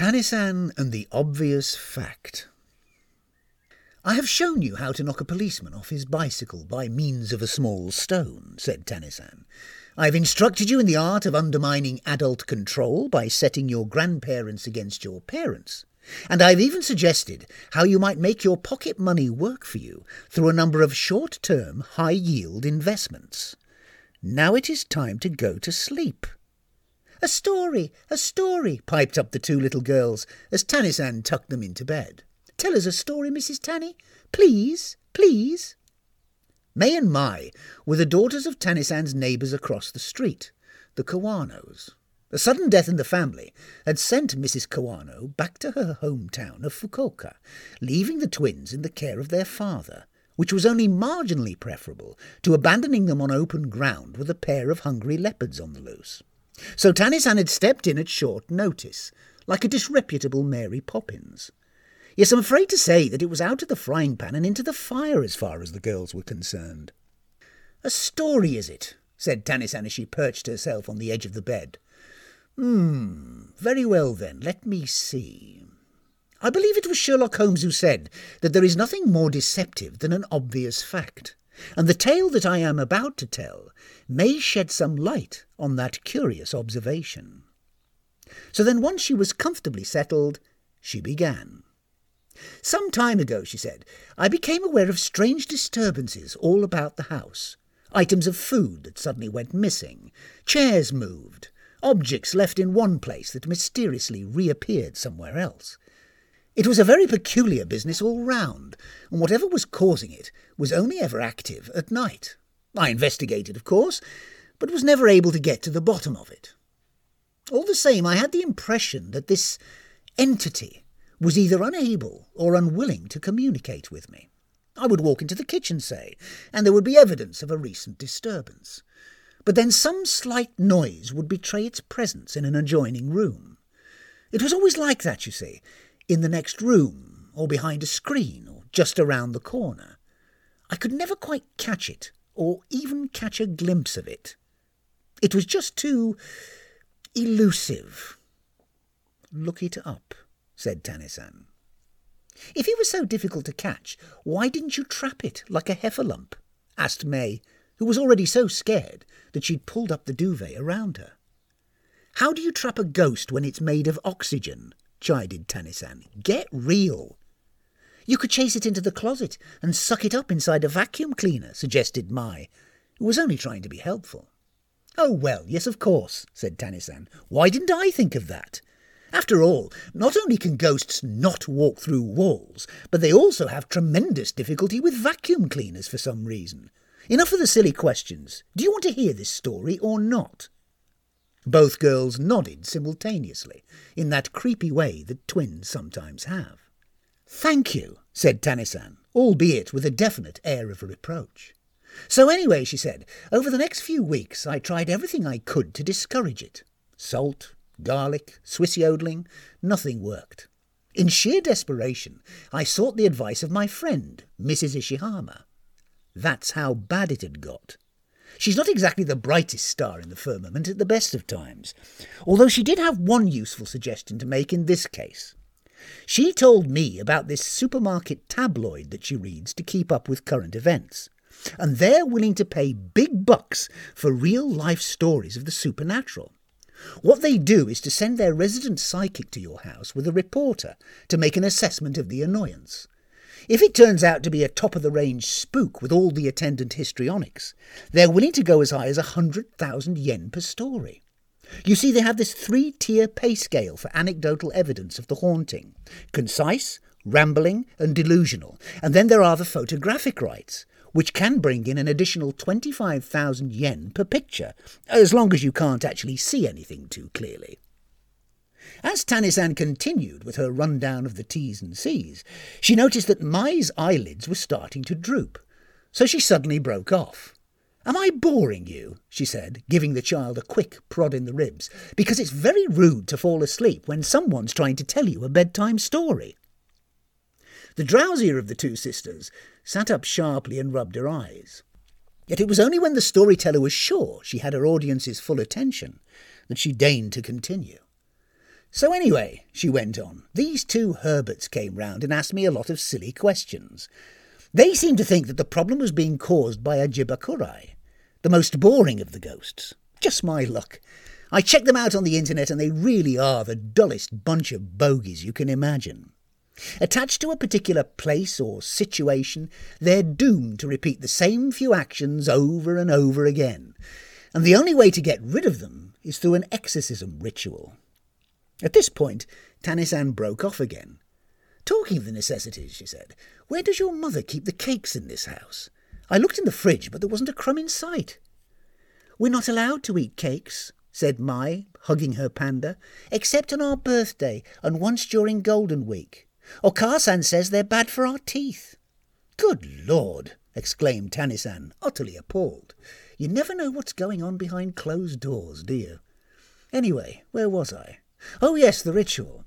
Tanisan and the Obvious Fact. I have shown you how to knock a policeman off his bicycle by means of a small stone, said Tanisan. I have instructed you in the art of undermining adult control by setting your grandparents against your parents. And I've even suggested how you might make your pocket money work for you through a number of short term, high yield investments. Now it is time to go to sleep. A story, a story, piped up the two little girls as Tanisan tucked them into bed. Tell us a story, Mrs. Tanny. Please, please. May and Mai were the daughters of Tanisan's neighbours across the street, the Kawanos. A sudden death in the family had sent Mrs. Kawano back to her hometown of Fukuoka, leaving the twins in the care of their father, which was only marginally preferable to abandoning them on open ground with a pair of hungry leopards on the loose. So Tanisan had stepped in at short notice, like a disreputable Mary Poppins. Yes, I'm afraid to say that it was out of the frying pan and into the fire as far as the girls were concerned. A story, is it? said Tanisan as she perched herself on the edge of the bed. Hmm, very well then, let me see. I believe it was Sherlock Holmes who said that there is nothing more deceptive than an obvious fact and the tale that I am about to tell may shed some light on that curious observation. So then, once she was comfortably settled, she began. Some time ago, she said, I became aware of strange disturbances all about the house. Items of food that suddenly went missing, chairs moved, objects left in one place that mysteriously reappeared somewhere else. It was a very peculiar business all round, and whatever was causing it was only ever active at night. I investigated, of course, but was never able to get to the bottom of it. All the same, I had the impression that this entity was either unable or unwilling to communicate with me. I would walk into the kitchen, say, and there would be evidence of a recent disturbance. But then some slight noise would betray its presence in an adjoining room. It was always like that, you see, in the next room, or behind a screen, or just around the corner. I could never quite catch it, or even catch a glimpse of it. It was just too elusive. Look it up, said Tanisan. If it was so difficult to catch, why didn't you trap it like a Heffalump? asked May, who was already so scared that she'd pulled up the duvet around her. How do you trap a ghost when it's made of oxygen? Chided Tanisan. Get real. You could chase it into the closet and suck it up inside a vacuum cleaner, suggested Mai, who was only trying to be helpful. Oh, well, yes, of course, said Tanisan. Why didn't I think of that? After all, not only can ghosts not walk through walls, but they also have tremendous difficulty with vacuum cleaners for some reason. Enough of the silly questions. Do you want to hear this story or not? Both girls nodded simultaneously, in that creepy way that twins sometimes have. Thank you, said Tanisan, albeit with a definite air of reproach. So anyway, she said, over the next few weeks I tried everything I could to discourage it. Salt, garlic, Swiss yodeling, nothing worked. In sheer desperation, I sought the advice of my friend, Mrs. Ishihama. That's how bad it had got. She's not exactly the brightest star in the firmament at the best of times, although she did have one useful suggestion to make in this case. She told me about this supermarket tabloid that she reads to keep up with current events, and they're willing to pay big bucks for real life stories of the supernatural. What they do is to send their resident psychic to your house with a reporter to make an assessment of the annoyance. If it turns out to be a top of the range spook with all the attendant histrionics, they're willing to go as high as a hundred thousand yen per story. You see, they have this three tier pay scale for anecdotal evidence of the haunting concise, rambling, and delusional. And then there are the photographic rights, which can bring in an additional 25,000 yen per picture, as long as you can't actually see anything too clearly. As Tanisan continued with her rundown of the T's and C's, she noticed that Mai's eyelids were starting to droop, so she suddenly broke off. Am I boring you? she said, giving the child a quick prod in the ribs, because it's very rude to fall asleep when someone's trying to tell you a bedtime story. The drowsier of the two sisters sat up sharply and rubbed her eyes. Yet it was only when the storyteller was sure she had her audience's full attention that she deigned to continue. So anyway, she went on, these two Herberts came round and asked me a lot of silly questions. They seemed to think that the problem was being caused by a Jibakurei, the most boring of the ghosts. Just my luck. I checked them out on the internet and they really are the dullest bunch of bogies you can imagine. Attached to a particular place or situation, they're doomed to repeat the same few actions over and over again, and the only way to get rid of them is through an exorcism ritual. At this point, Tanisan broke off again. Talking of the necessities, she said, where does your mother keep the cakes in this house? I looked in the fridge, but there wasn't a crumb in sight. We're not allowed to eat cakes, said Mai, hugging her panda, except on our birthday and once during Golden Week. Okasan says they're bad for our teeth. Good Lord! exclaimed Tanisan, utterly appalled. You never know what's going on behind closed doors, do you? Anyway, where was I? Oh, yes, the ritual.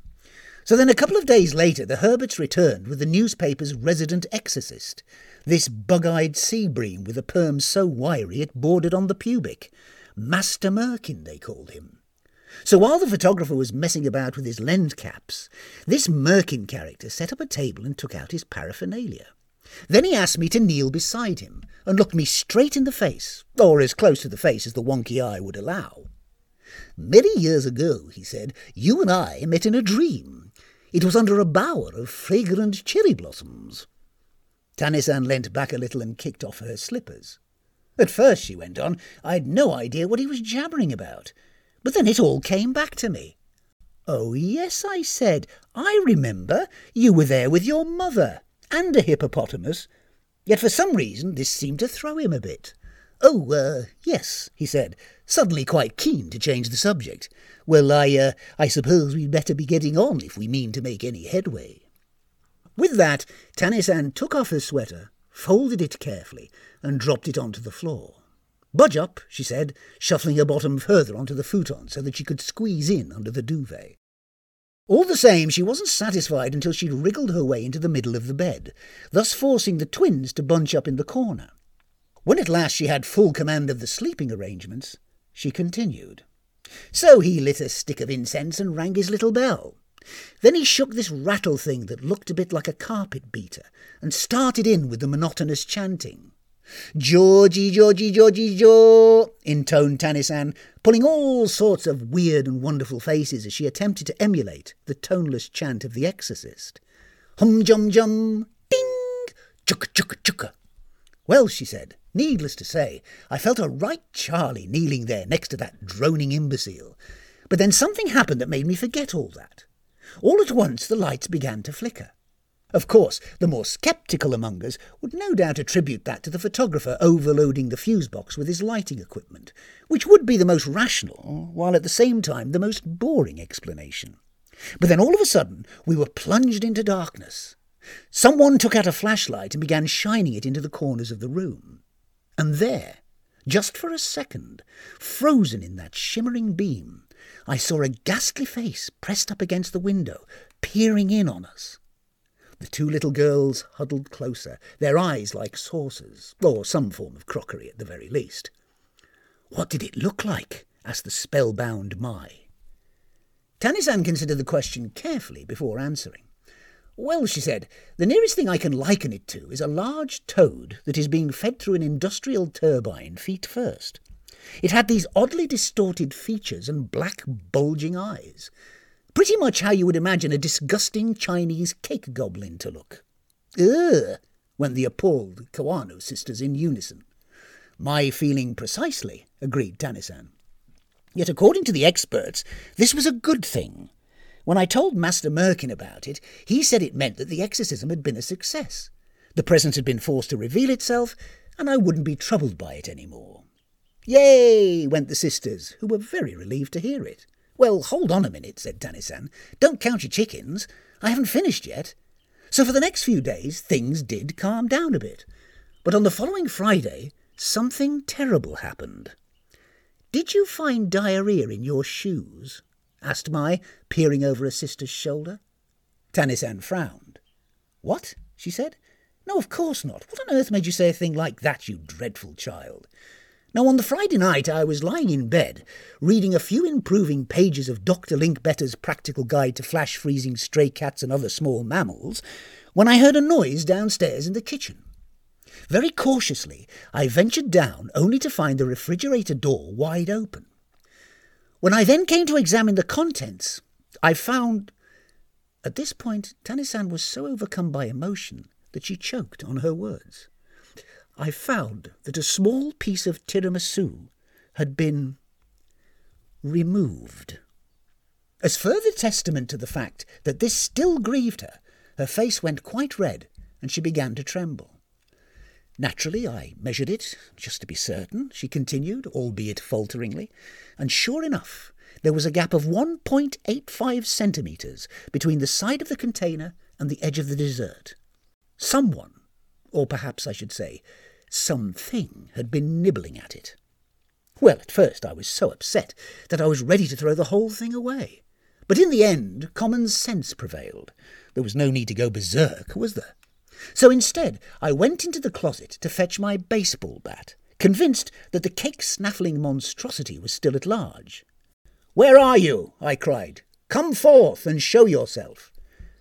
So then a couple of days later, the Herberts returned with the newspaper's resident exorcist, this bug-eyed sea bream with a perm so wiry it bordered on the pubic. Master Merkin, they called him. So while the photographer was messing about with his lens caps, this Merkin character set up a table and took out his paraphernalia. Then he asked me to kneel beside him and looked me straight in the face, or as close to the face as the wonky eye would allow. Many years ago, he said, you and I met in a dream. It was under a bower of fragrant cherry blossoms. Tanisan leant back a little and kicked off her slippers. At first, she went on, I had no idea what he was jabbering about. But then it all came back to me. Oh, yes, I said. I remember. You were there with your mother and a hippopotamus. Yet for some reason this seemed to throw him a bit. Oh, uh, yes, he said, suddenly quite keen to change the subject. Well, I, uh, I suppose we'd better be getting on if we mean to make any headway. With that, Tanisan took off her sweater, folded it carefully, and dropped it onto the floor. Budge up, she said, shuffling her bottom further onto the futon so that she could squeeze in under the duvet. All the same, she wasn't satisfied until she'd wriggled her way into the middle of the bed, thus forcing the twins to bunch up in the corner. When at last she had full command of the sleeping arrangements, she continued. So he lit a stick of incense and rang his little bell. Then he shook this rattle thing that looked a bit like a carpet beater and started in with the monotonous chanting. Georgie, Georgie, Georgie, Jo, intoned Tanisan, pulling all sorts of weird and wonderful faces as she attempted to emulate the toneless chant of the exorcist. Hum jum jum, ding, chukka chukka chukka. Well, she said, needless to say, I felt a right Charlie kneeling there next to that droning imbecile. But then something happened that made me forget all that. All at once the lights began to flicker. Of course, the more sceptical among us would no doubt attribute that to the photographer overloading the fuse box with his lighting equipment, which would be the most rational, while at the same time the most boring explanation. But then all of a sudden we were plunged into darkness. Someone took out a flashlight and began shining it into the corners of the room. And there, just for a second, frozen in that shimmering beam, I saw a ghastly face pressed up against the window, peering in on us. The two little girls huddled closer, their eyes like saucers, or some form of crockery at the very least. What did it look like? asked the spellbound Mai. Tanisan considered the question carefully before answering. Well, she said, the nearest thing I can liken it to is a large toad that is being fed through an industrial turbine feet first. It had these oddly distorted features and black bulging eyes. Pretty much how you would imagine a disgusting Chinese cake goblin to look. Ugh! went the appalled Kawano sisters in unison. My feeling precisely, agreed Tanisan. Yet according to the experts, this was a good thing. When I told Master Merkin about it, he said it meant that the exorcism had been a success. The presence had been forced to reveal itself, and I wouldn't be troubled by it any more. Yay! went the sisters, who were very relieved to hear it. Well, hold on a minute, said Tanisan. Don't count your chickens. I haven't finished yet. So for the next few days, things did calm down a bit. But on the following Friday, something terrible happened. Did you find diarrhea in your shoes? Asked Mai, peering over her sister's shoulder. Tanisan frowned. What? she said. No, of course not. What on earth made you say a thing like that, you dreadful child? Now, on the Friday night, I was lying in bed, reading a few improving pages of Dr. Linkbetter's Practical Guide to Flash Freezing Stray Cats and Other Small Mammals, when I heard a noise downstairs in the kitchen. Very cautiously, I ventured down, only to find the refrigerator door wide open. When I then came to examine the contents, I found. At this point, Tanisan was so overcome by emotion that she choked on her words. I found that a small piece of tiramisu had been removed. As further testament to the fact that this still grieved her, her face went quite red and she began to tremble. Naturally, I measured it, just to be certain, she continued, albeit falteringly, and sure enough, there was a gap of 1.85 centimetres between the side of the container and the edge of the dessert. Someone, or perhaps I should say, something had been nibbling at it. Well, at first I was so upset that I was ready to throw the whole thing away. But in the end, common sense prevailed. There was no need to go berserk, was there? So instead, I went into the closet to fetch my baseball bat, convinced that the cake snaffling monstrosity was still at large. Where are you? I cried. Come forth and show yourself.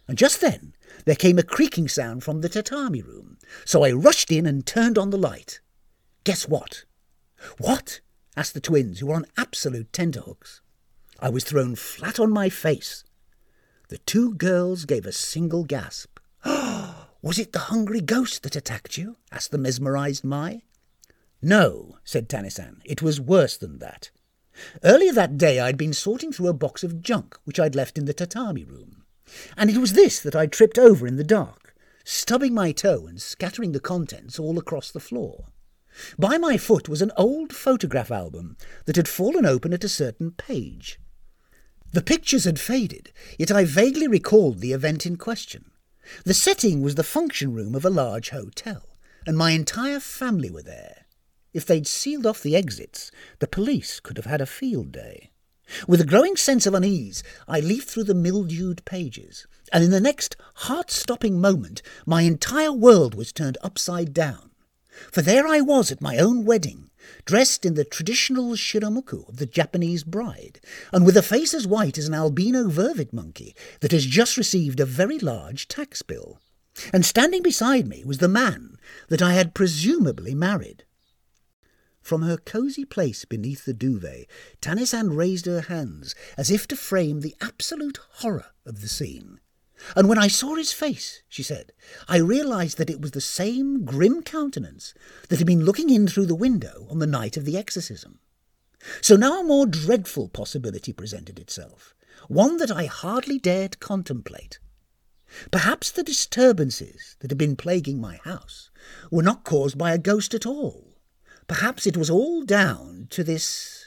And just then there came a creaking sound from the tatami room, so I rushed in and turned on the light. Guess what? What? asked the twins, who were on absolute tenterhooks. I was thrown flat on my face. The two girls gave a single gasp. Was it the hungry ghost that attacked you? asked the mesmerized Mai. No, said Tanisan. It was worse than that. Earlier that day I'd been sorting through a box of junk which I'd left in the tatami room and it was this that I tripped over in the dark, stubbing my toe and scattering the contents all across the floor. By my foot was an old photograph album that had fallen open at a certain page. The pictures had faded, yet I vaguely recalled the event in question. The setting was the function room of a large hotel, and my entire family were there. If they'd sealed off the exits, the police could have had a field day. With a growing sense of unease, I leafed through the mildewed pages, and in the next heart stopping moment, my entire world was turned upside down. For there I was at my own wedding, dressed in the traditional shiromuku of the Japanese bride, and with a face as white as an albino vervet monkey that has just received a very large tax bill. And standing beside me was the man that I had presumably married. From her cosy place beneath the duvet, Tanisan raised her hands as if to frame the absolute horror of the scene. And when I saw his face, she said, I realized that it was the same grim countenance that had been looking in through the window on the night of the exorcism. So now a more dreadful possibility presented itself, one that I hardly dared contemplate. Perhaps the disturbances that had been plaguing my house were not caused by a ghost at all, Perhaps it was all down to this.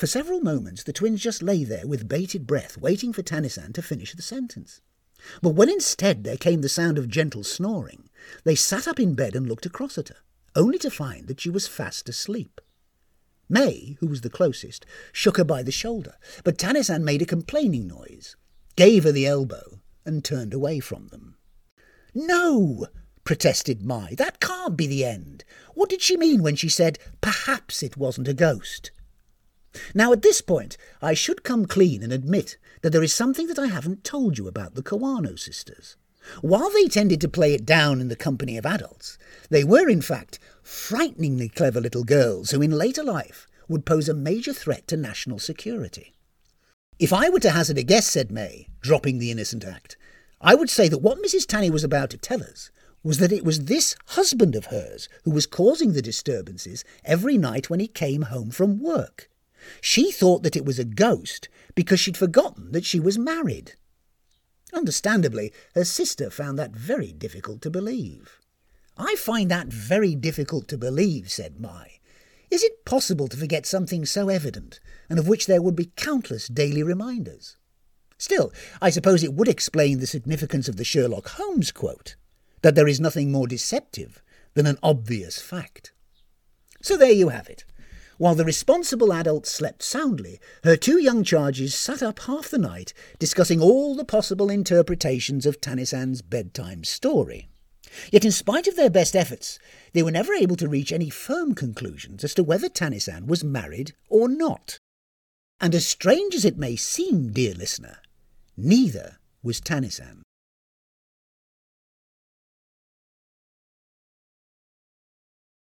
For several moments the twins just lay there with bated breath, waiting for Tanisan to finish the sentence. But when instead there came the sound of gentle snoring, they sat up in bed and looked across at her, only to find that she was fast asleep. May, who was the closest, shook her by the shoulder, but Tanisan made a complaining noise, gave her the elbow, and turned away from them. No, protested Mai. That can't be the end. What did she mean when she said perhaps it wasn't a ghost? Now, at this point, I should come clean and admit that there is something that I haven't told you about the Kawano sisters. While they tended to play it down in the company of adults, they were, in fact, frighteningly clever little girls who, in later life, would pose a major threat to national security. If I were to hazard a guess, said May, dropping the innocent act, I would say that what Mrs. Tanny was about to tell us was that it was this husband of hers who was causing the disturbances every night when he came home from work. She thought that it was a ghost because she'd forgotten that she was married. Understandably, her sister found that very difficult to believe. I find that very difficult to believe, said Mai. Is it possible to forget something so evident, and of which there would be countless daily reminders? Still, I suppose it would explain the significance of the Sherlock Holmes quote that there is nothing more deceptive than an obvious fact. So there you have it. While the responsible adult slept soundly, her two young charges sat up half the night discussing all the possible interpretations of Tanisan's bedtime story. Yet, in spite of their best efforts, they were never able to reach any firm conclusions as to whether Tanisan was married or not. And as strange as it may seem, dear listener, neither was Tanisan.